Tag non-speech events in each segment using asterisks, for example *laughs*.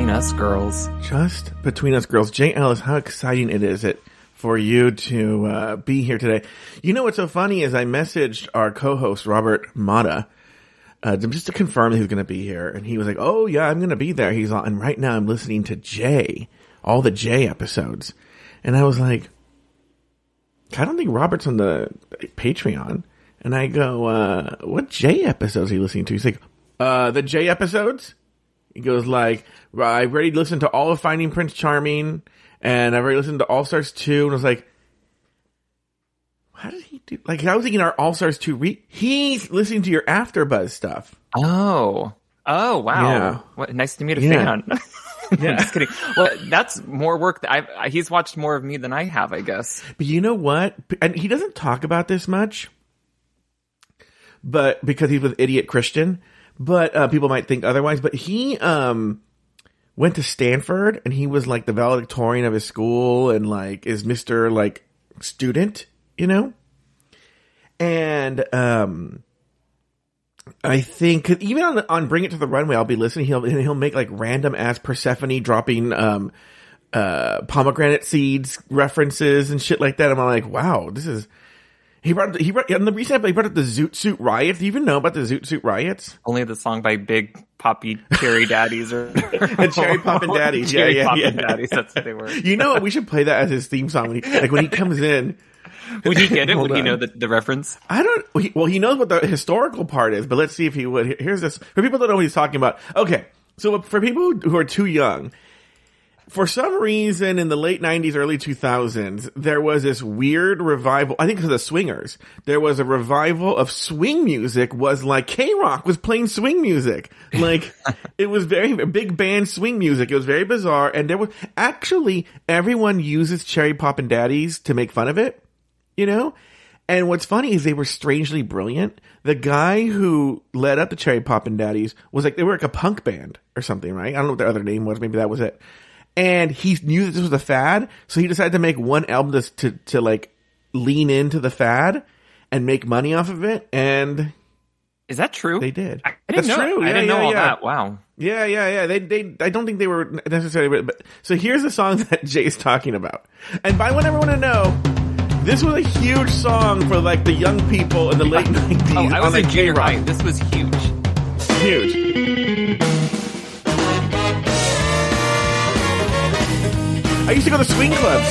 between us girls. Just between us girls. Jay Ellis, how exciting it is it for you to uh, be here today. You know what's so funny is I messaged our co-host Robert Mata uh, just to confirm he was going to be here, and he was like, "Oh yeah, I'm going to be there." He's on, and right now I'm listening to Jay, all the Jay episodes, and I was like, "I don't think Robert's on the Patreon." And I go, uh, "What Jay episodes are you listening to?" He's like, "Uh, the Jay episodes." He goes like, "I've already listened to all of Finding Prince Charming." and I've already listened to All Stars 2 and I was like, how did he do? Like, I was thinking our All Stars 2 re- he's listening to your AfterBuzz stuff. Oh. Oh, wow. Yeah. What, nice to meet a Yeah. fan. *laughs* Yeah. Just kidding. Well, that's more work that I've, I- he's watched more of me than I have, I guess. But you know what? And he doesn't talk about this much, but because he's with Idiot Christian, but uh, people might think otherwise. But he um went to Stanford and he was like the valedictorian of his school and like is Mister like student, you know. And um, I think even on on Bring It to the Runway, I'll be listening. He'll he'll make like random ass Persephone dropping um uh pomegranate seeds references and shit like that. I'm like, wow, this is. He brought he brought in the recent he brought up the Zoot Suit riots. Do you even know about the Zoot Suit riots? Only the song by Big Poppy Cherry Daddies or *laughs* *laughs* And Cherry Poppin' Daddies. Yeah, Cherry yeah, Poppin' yeah. Daddies. That's what they were. You know what? We should play that as his theme song when he like when he comes in. *laughs* Would he get it? Would he know the, the reference? I don't. he- Well, he knows what the historical part is, but let's see if he would. Here's this for people that don't know what he's talking about. Okay, so for people who are too young, for some reason in the late '90s, early 2000s, there was this weird revival. I think because of the swingers, there was a revival of swing music. Was like KROQ was playing swing music, *laughs* like it was very big band swing music. It was very bizarre, and there was actually everyone uses Cherry Poppin' Daddies to make fun of it you know? And what's funny is they were strangely brilliant. The guy who led up the Cherry Poppin' Daddies was like, they were like a punk band or something, right? I don't know what their other name was. Maybe that was it. And he knew that this was a fad, so he decided to make one album to, to, to like lean into the fad and make money off of it. And Is that true? they did. I didn't That's know. true. I Yeah, didn't know yeah, all yeah. that. Wow. Yeah, yeah, yeah. They, they, I don't think they were necessarily, but so here's the song *laughs* that Jay's talking about. And by what I want to know, this was a huge song for like the young people in the late 90s. *laughs* Oh, I was like in junior KROQ. high. This was huge. Huge. I used to go to swing clubs.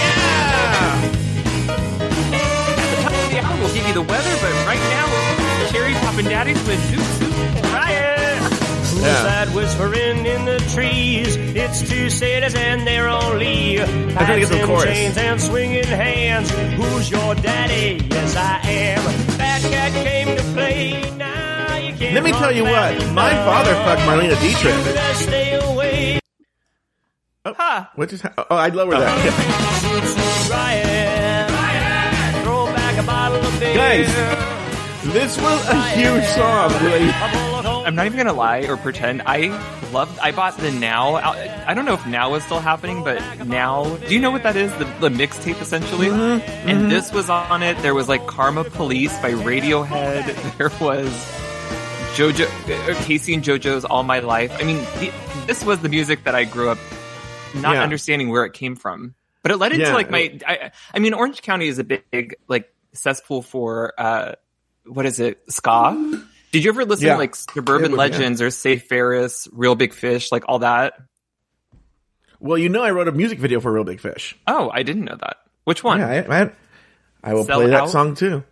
Yeah! At the top of the hour, we'll give you the weather, but right now, Cherry Poppin' Daddies with Zoot Suit Riot. Who's Yeah. that whispering in the trees? It's two sailors and they're only pipes the and chorus. chains and swinging hands. Who's your daddy? Yes, I am. Fat cat came to play. Now you can't Let me tell you what, my father fucked Marlene Dietrich. Better stay away. Ha! What just ha- Oh, I'd lower that. Riot. Throw back a bottle of beer. Guys, this was a huge song. Really. I'm not even gonna lie or pretend. I loved. I bought the Now. I I don't know if Now is still happening, but Now. Do you know what that is? The, the mixtape essentially. Mm-hmm, And this was on it. There was like Karma Police by Radiohead. *laughs* There was JoJo, uh, K-Ci and JoJo's All My Life. I mean, the, this was the music that I grew up not Yeah. understanding where it came from. But it led into Yeah. like my. I, I mean, Orange County is a big like cesspool for uh, what is it? Ska. Did you ever listen Yeah. to like Suburban would. Legends or Save Ferris, Reel Big Fish, like all that? Well, you know, I wrote a music video for Reel Big Fish. Oh, I didn't know that. Which one? Yeah, I, I, I will Sell play that Out? song too.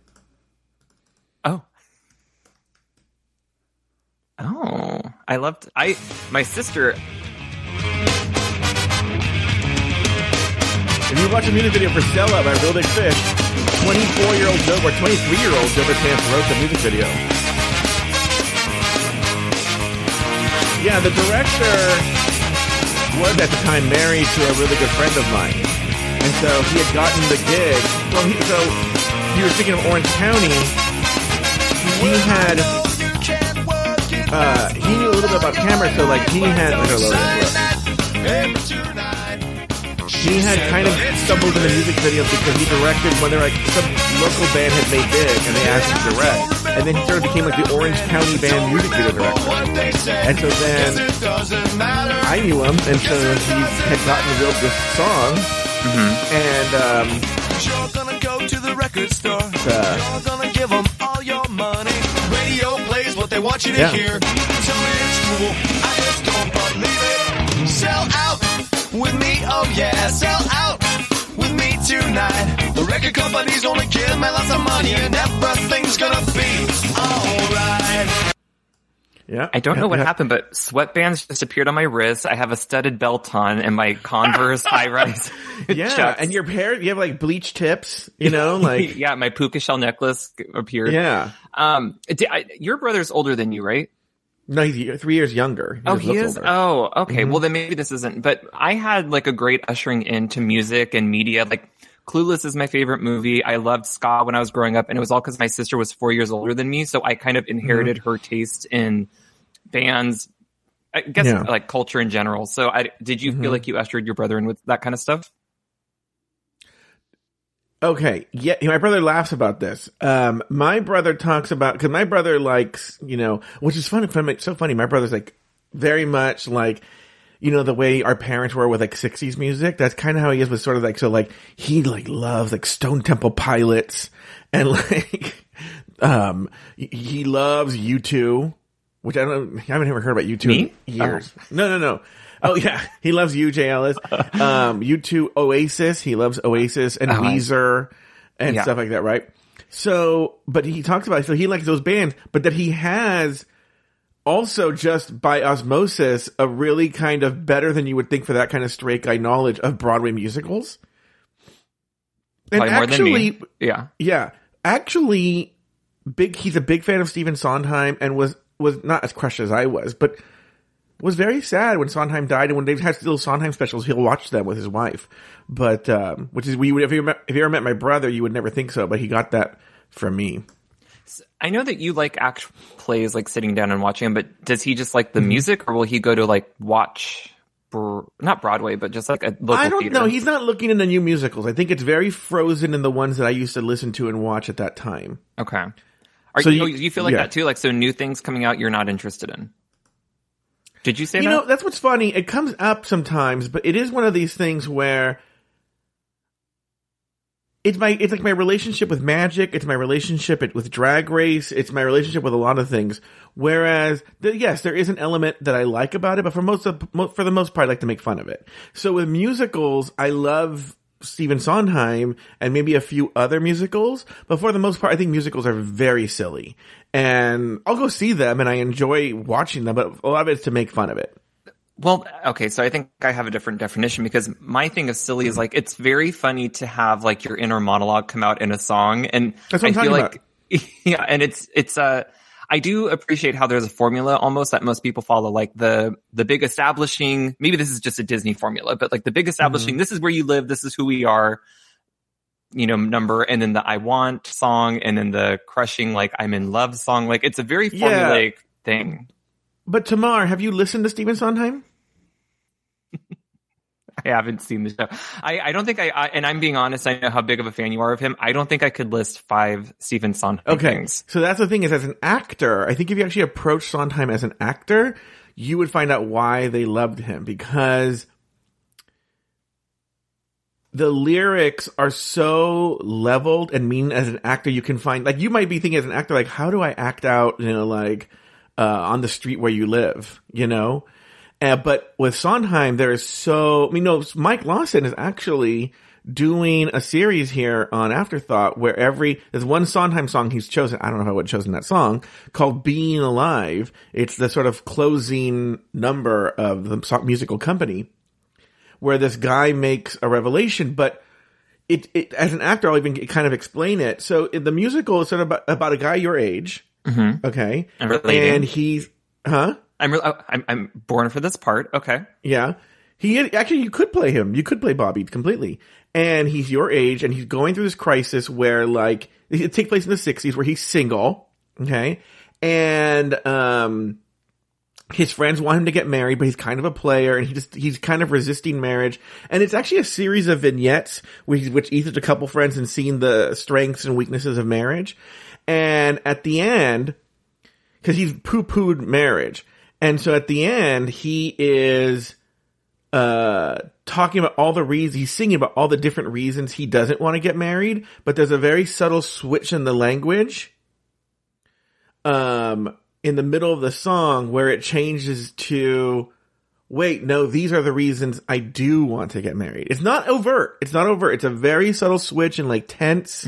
Oh, I loved. I my sister. If you watch a music video for Stella by Reel Big Fish, 24 year old Dover, 23 year old Dover Chance wrote the music video. Yeah, the director was at the time married to a really good friend of mine. And so he had gotten the gig. Well, he, so you were thinking of Orange County. He had, uh, he knew a little bit about camera, so like he had, like, a little, he had kind of stumbled into music videos because he directed when they're like some local band had made big, and they asked him to direct. And then he sort of became like the Orange County Band music video director. And so then I knew him, and so he had gotten the real this song, and um, You're gonna go to the record store. uh, You're gonna give them all your money. They want you to Yeah. hear. Tell me it's cool. I just don't believe it. Sell out with me, oh yeah. Sell out with me tonight. The record companies only give me lots yeah. I don't know what Yeah. happened, but sweatbands just appeared on my wrist. I have a studded belt on and my Converse *laughs* high rise. *laughs* Yeah, and your hair, you have like bleach tips, you know, *laughs* like yeah, my puka shell necklace appeared. yeah. Um, I, your brother's older than you, right? No, he's three years younger. Oh, just he is. older. Oh, okay. Mm-hmm. Well, then maybe this isn't. But I had like a great ushering into music and media. Like Clueless is my favorite movie. I loved ska when I was growing up, and it was all because my sister was four years older than me, so I kind of inherited her taste in bands. I guess Yeah. like culture in general. So, I did you feel like you ushered your brother in with that kind of stuff? Okay, yeah, my brother laughs about this. Um, my brother talks about because my brother likes, you know, which is funny. funny- So funny. My brother's like very much like, you know, the way our parents were with like '60s music. That's kind of how he is with sort of like so like he like loves like Stone Temple Pilots and *laughs* like, um, he- loves U2, which I don't, I haven't ever heard about U2 Me? in years. No, no, no. Oh yeah, he loves you, J. Ellis. *laughs* Um, you two Oasis. He loves Oasis and Oh, I- Weezer and Yeah. stuff like that, right? So, but he talks about so he likes those bands, but that he has also just by osmosis a really kind of better than you would think for that kind of straight guy knowledge of Broadway musicals. And Probably actually. Yeah. yeah, actually, big. He's a big fan of Stephen Sondheim and was was not as crushed as I was, but was very sad when Sondheim died. And when they've had little Sondheim specials, he'll watch them with his wife. But um, which is we would if you met, if you ever met my brother, you would never think so, but he got that from me. I know that you like act plays, like sitting down and watching them, but does he just like the Mm-hmm. music or will he go to like watch, br- not Broadway, but just like a local I don't theater? know. He's not looking into new musicals. I think it's very frozen in the ones that I used to listen to and watch at that time. Okay. Are So you, you- you feel like yeah. that too? Like, so new things coming out you're not interested in? Did you say You that? know, that's what's funny. It comes up sometimes, but it is one of these things where it's my it's like my relationship with magic. It's my relationship with Drag Race. It's my relationship with a lot of things. Whereas, the, yes, there is an element that I like about it, but for most of for the most part, I like to make fun of it. So with musicals, I love Stephen Sondheim and maybe a few other musicals, but for the most part, I think musicals are very silly. And I'll go see them, and I enjoy watching them, but a lot of it's to make fun of it. Well, okay, so I think I have a different definition because my thing of silly is like it's very funny to have like your inner monologue come out in a song, and That's what I I'm feel like *laughs* yeah, and it's it's uh I do appreciate how there's a formula almost that most people follow, like the the big establishing. Maybe this is just a Disney formula, but like the big establishing. Mm-hmm. This is where you live. This is who we are. You know, number, and then the I want song, and then the crushing, like I'm in love song. Like it's a very Yeah. formulaic thing. But Tamar, have you listened to Stephen Sondheim? I haven't seen the show. I, I don't think I, I, and I'm being honest, I know how big of a fan you are of him. I don't think I could list five Stephen Sondheim Okay. things. So that's the thing is as an actor, I think if you actually approach Sondheim as an actor, you would find out why they loved him because the lyrics are so leveled and mean as an actor you can find like you might be thinking as an actor like how do I act out, you know, like uh on the street where you live, you know? Uh, but with Sondheim, there is so, I mean, no, Mike Lawson is actually doing a series here on Afterthought where every, there's one Sondheim song he's chosen, I don't know if I would have chosen that song, called Being Alive. It's the sort of closing number of the musical company where this guy makes a revelation, but it, it, as an actor, I'll even kind of explain it. So the musical is sort of about, about a guy your age. Okay. I'm relating. And he's, huh? I'm, re- oh, I'm, I'm born for this part. Okay. Yeah. He actually, you could play him. You could play Bobby completely. And he's your age and he's going through this crisis where like, it takes place in the sixties where he's single. Okay. And, um, his friends want him to get married, but he's kind of a player and he just, he's kind of resisting marriage. And it's actually a series of vignettes which, which each a couple friends and seeing the strengths and weaknesses of marriage. And at the end, cause he's poo-pooed marriage. And so at the end, he is, uh, talking about all the reasons, he's singing about all the different reasons he doesn't want to get married, but there's a very subtle switch in the language. Um, in the middle of the song where it changes to, wait, no, these are the reasons I do want to get married. It's not overt. It's not overt. It's a very subtle switch in like tense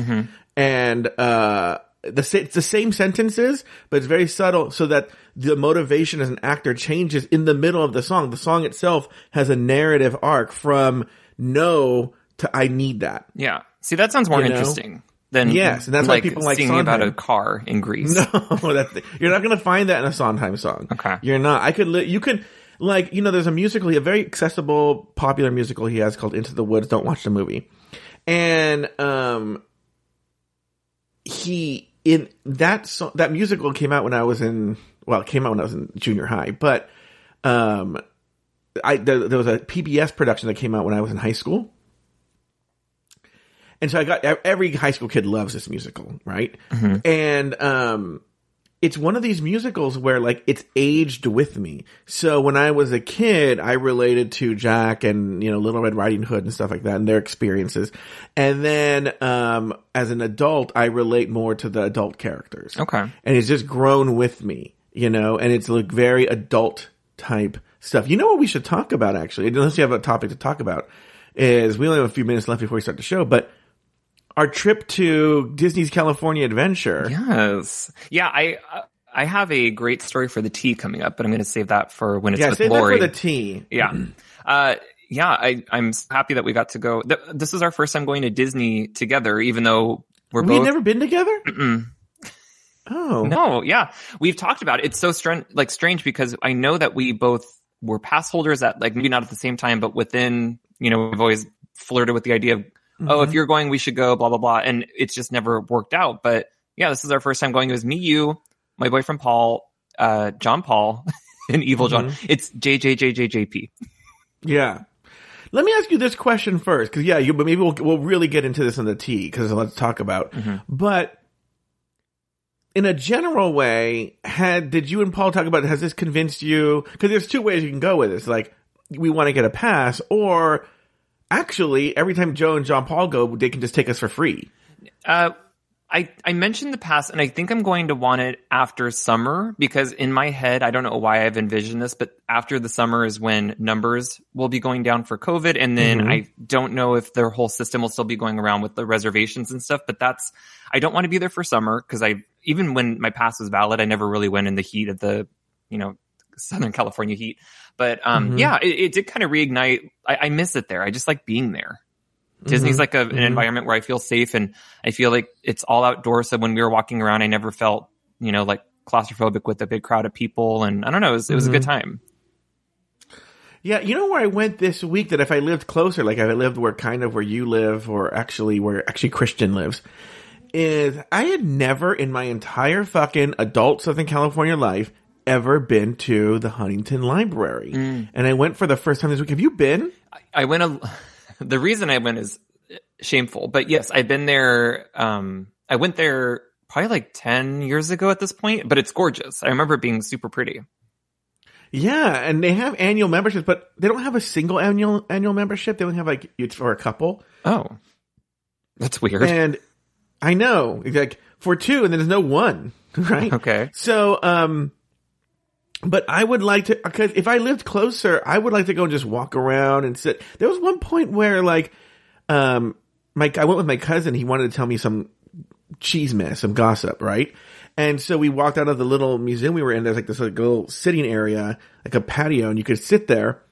and, uh, the, it's the same sentences, but it's very subtle so that the motivation as an actor changes in the middle of the song. The song itself has a narrative arc from no to I need that. Yeah. See, that sounds more You know? interesting than Yes, and that's why people like singing about a car in Grease. *laughs* No, that you're not going to find that in a Sondheim song. Okay. You're not. I could, li- you could, like, you know, there's a musical, a very accessible, popular musical he has called Into the Woods. Don't watch the movie. And, um, he, in that song, that musical came out when I was in, well, it came out when I was in junior high, but, um, I, there, there was a PBS production that came out when I was in high school. And so I got every high school kid loves this musical, right? And um it's one of these musicals where like it's aged with me. So when I was a kid, I related to Jack and you know Little Red Riding Hood and stuff like that and their experiences. And then um as an adult, I relate more to the adult characters. Okay. And it's just grown with me, you know, and it's like very adult type stuff. You know what we should talk about actually, unless you have a topic to talk about, is we only have a few minutes left before we start the show, but our trip to Disney's California Adventure. Yes. Yeah, I I have a great story for the tea coming up, but I'm going to save that for when it's Yeah, with save Lori. that for the tea. Yeah. Uh, yeah, I, I'm happy that we got to go. Th- this is our first time going to Disney together, even though we're We've both. never been together? Oh. no, yeah, we've talked about it. It's so strange, like strange because I know that we both were pass holders at like maybe not at the same time, but within, you know, we've always flirted with the idea of, oh, Mm-hmm. if you're going, we should go, blah, blah, blah. And it's just never worked out. But yeah, this is our first time going. It was me, you, my boyfriend, Paul, uh, John Paul, *laughs* and Evil John. Mm-hmm. It's JJJJJP. Yeah. Let me ask you this question first, because yeah, you, but maybe we'll we'll really get into this in the tea because let's talk about. But in a general way, had did you and Paul talk about? Has this convinced you? Because there's two ways you can go with this. Like we want to get a pass, or actually, every time Joe and John Paul go, they can just take us for free. Uh, I, I mentioned the past and I think I'm going to want it after summer because in my head, I don't know why I've envisioned this, but after the summer is when numbers will be going down for COVID. And then I don't know if their whole system will still be going around with the reservations and stuff, but that's, I don't want to be there for summer because I, even when my pass was valid, I never really went in the heat of the, you know, Southern California heat. But, um, mm-hmm. yeah, it, it did kind of reignite. I, I miss it there. I just like being there. Disney's mm-hmm. like a, an mm-hmm. environment where I feel safe and I feel like it's all outdoors. So when we were walking around, I never felt, you know, like claustrophobic with a big crowd of people. And I don't know, it was, it was a good time. Yeah, you know where I went this week that if I lived closer, like if I lived where kind of where you live or actually where actually Christian lives, is I had never in my entire fucking adult Southern California life ever been to the Huntington Library. And I went for the first time this week. Have you been? I went a, *laughs* the reason I went is shameful, but yes, I've been there. Um, I went there probably like 10 years ago at this point, but it's gorgeous. I remember it being super pretty. Yeah, and they have annual memberships, but they don't have a single annual annual membership. They only have like it's for a couple. Oh, that's weird. And I know, it's like for two, and then there's no one, *laughs* right? Okay. So, um, but I would like to, because if I lived closer, I would like to go and just walk around and sit. There was one point where, like, um, my I went with my cousin. He wanted to tell me some cheese mess, some gossip, right? And so we walked out of the little museum we were in. There's like this like little sitting area, like a patio, and you could sit there.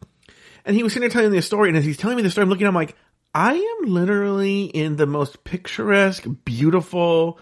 And he was sitting there telling me the story, and as he's telling me the story, I'm looking, I'm like, I am literally in the most picturesque, beautiful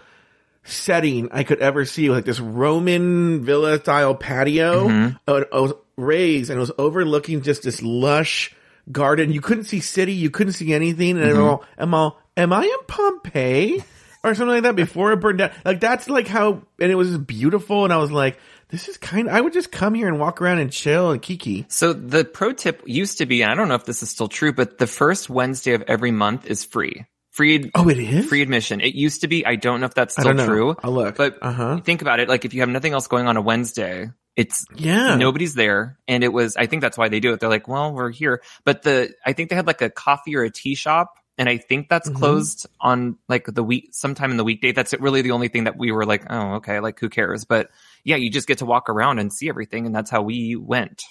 setting I could ever see, like this Roman villa style patio, mm-hmm. was raised, and it was overlooking just this lush garden. You couldn't see city, you couldn't see anything, and I'm mm-hmm. all, I'm all, am I in Pompeii? or something like that before it burned down. Like that's like how, and it was beautiful. And I was like, this is kind of, I would just come here and walk around and chill and kiki. So the pro tip used to be, I don't know if this is still true, but the first Wednesday of every month is free. Free, Oh, it is? free admission. It used to be. I don't know if that's still true. I'll look. But Uh-huh. think about it. Like if you have nothing else going on a Wednesday, it's Yeah. nobody's there. And it was, I think that's why they do it. They're like, well, we're here. But the, I think they had like a coffee or a tea shop. And I think that's Mhm. closed on like the week, sometime in the weekday. That's really the only thing that we were like, oh, okay, like who cares? But yeah, you just get to walk around and see everything. And that's how we went.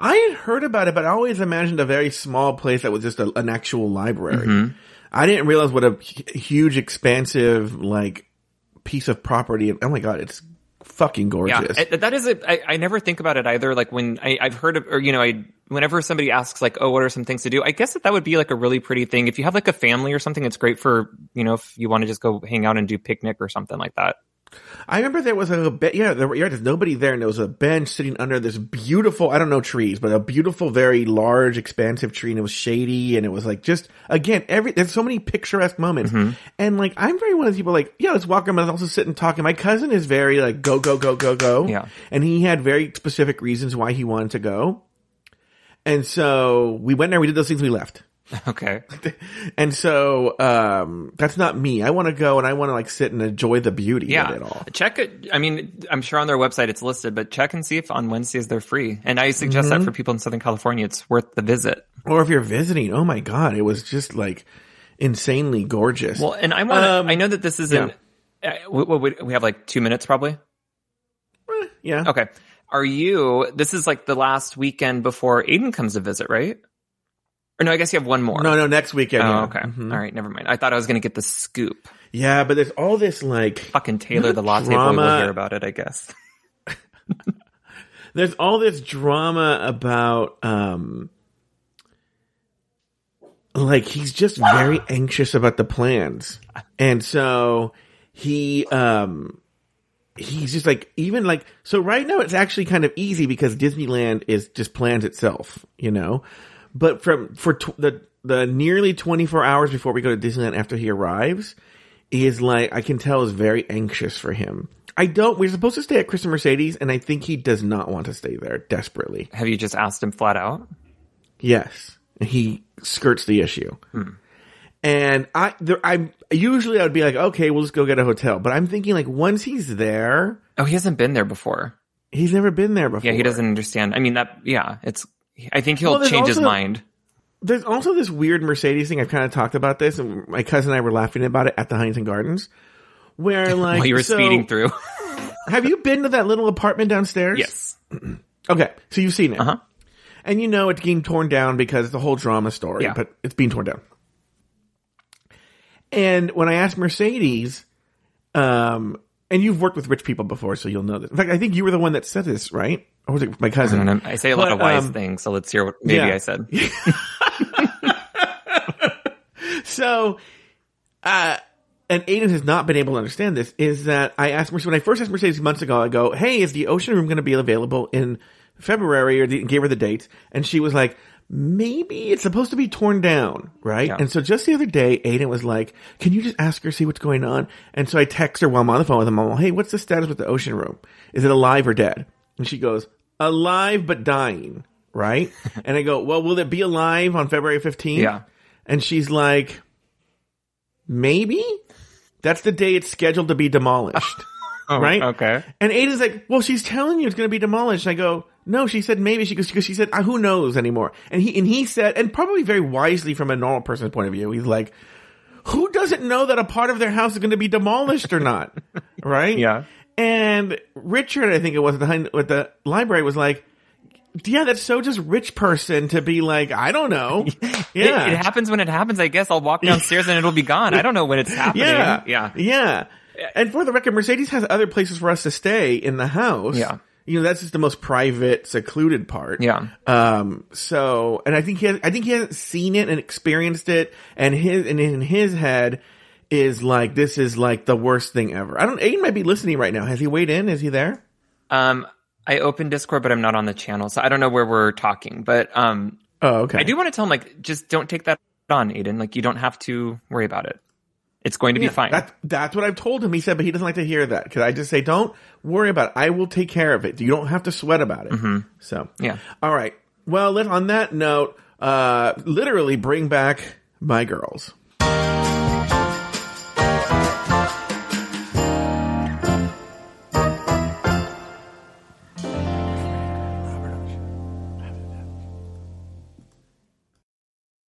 I had heard about it, but I always imagined a very small place that was just a, an actual library. Mhm. I didn't realize what a huge, expansive, like, piece of property. Oh my god, it's fucking gorgeous. Yeah, that is a. I, I never think about it either. Like when I, I've heard of, or you know, I whenever somebody asks like, oh, what are some things to do? I guess that that would be like a really pretty thing. If you have like a family or something, it's great for you know if you want to just go hang out and do picnic or something like that. I remember there was a bit, yeah, there, yeah, there's nobody there, and there was a bench sitting under this beautiful, I don't know trees, but a beautiful, very large, expansive tree, and it was shady, and it was like just again, every there's so many picturesque moments, mm-hmm. and like I'm very one of those people like, yeah, let's walk around, but also sit and talk. And my cousin is very like, go, go, go, go, go, Yeah. and he had very specific reasons why he wanted to go, and so we went there, we did those things, we left. *laughs* Okay. *laughs* And so um that's not me. I want to go and I want to like sit and enjoy the beauty Yeah. of it all. Check it. I mean, I'm sure on their website it's listed, but check and see if on Wednesdays they're free. And I suggest Mm-hmm. that for people in Southern California, it's worth the visit. Or if you're visiting, oh my god, it was just like insanely gorgeous. Well, and I want. Um, I know that this isn't. Uh, we, we, we have like two minutes probably. Eh, yeah. Okay. Are you, this is like the last weekend before Aiden comes to visit, right? Or no, I guess you have one more. No, no, next weekend. Oh, yeah. okay. Mhm. All right. Never mind. I thought I was going to get the scoop. Yeah, but there's all this like Fucking Taylor, the latte boy, Drama. will hear about it, I guess. *laughs* there's all this drama about um like he's just very *gasps* anxious about the plans and so he um he's just like even like so right now it's actually kind of easy because disneyland is just plans itself you know but from for tw- the the nearly 24 hours before we go to disneyland after he arrives is like I can tell is very anxious for him. I don't. We're supposed to stay at Chris and Mercedes, and I think he does not want to stay there desperately. Have you just asked him flat out? Yes, he skirts the issue. Hmm. And I, there, I usually I would be like, okay, we'll just go get a hotel. But I'm thinking like once he's there, Oh, he hasn't been there before. he's never been there before. Yeah, he doesn't understand. I mean, that, yeah, it's, I think he'll Well, change his mind. There's also this weird Mercedes thing. I've kind of talked about this, and my cousin and I were laughing about it at the Huntington Gardens, where *laughs* like While you were so- speeding through. *laughs* Have you been to that little apartment downstairs? yes. *clears throat* Okay, so you've seen it. Uh-huh. And you know it's being torn down because it's a whole drama story, Yeah. but it's being torn down. And when I asked Mercedes, um, and you've worked with rich people before, so you'll know this. In fact, I think you were the one that said this, right? Or was it my I, cousin? know. I say a lot But, of wise um, things, so let's hear what maybe yeah. I said. *laughs* So, uh, and Aiden has not been able to understand this, is that I asked Mercedes, when I first asked Mercedes months ago, I go, hey, is the ocean room going to be available in February or the, gave her the dates? And she was like, maybe it's supposed to be torn down, right? Yeah. And so just the other day, Aiden was like, can you just ask her, see what's going on? And so I text her while I'm on the phone with him, I'm like, hey, what's the status with the ocean room? Is it alive or dead? And she goes, alive but dying, right? *laughs* and I go, well, will it be alive on February 15th? Yeah. And she's like, maybe? That's the day it's scheduled to be demolished. *laughs* right? Oh, Okay. And Ada's like, well, she's telling you it's going to be demolished. And I go, no, she said maybe. She goes, because she said, uh, who knows anymore? And he, and he said, and probably very wisely from a normal person's point of view, he's like, who doesn't know that a part of their house is going to be demolished or not? *laughs* right? Yeah. And Richard, I think it was hin- the library was like, yeah, that's so just rich person to be like, I don't know. Yeah. *laughs* It, it happens when it happens, I guess. I'll walk downstairs and it'll be gone. I don't know when it's *laughs* happening. Yeah. Yeah. Yeah. And for the record, Mercedes has other places for us to stay in the house. Yeah. You know, that's just the most private, secluded part. Yeah. Um, so, and I think he has, I think he hasn't seen it and experienced it and his, and in his head is like, this is like the worst thing ever. I don't, Aiden might be listening right now. Has he weighed in? Is he there? Um, I opened Discord, but I'm not on the channel, so I don't know where we're talking. But um, Oh, okay. I do want to tell him like, just don't take that on, Aiden. Like, you don't have to worry about it. It's going to be fine. That, that's what I've told him. He said, but he doesn't like to hear that because I just say, don't worry about it. I will take care of it. You don't have to sweat about it. So, Mm-hmm. Yeah. All right. Well, let, on that note, uh, literally bring back my girls.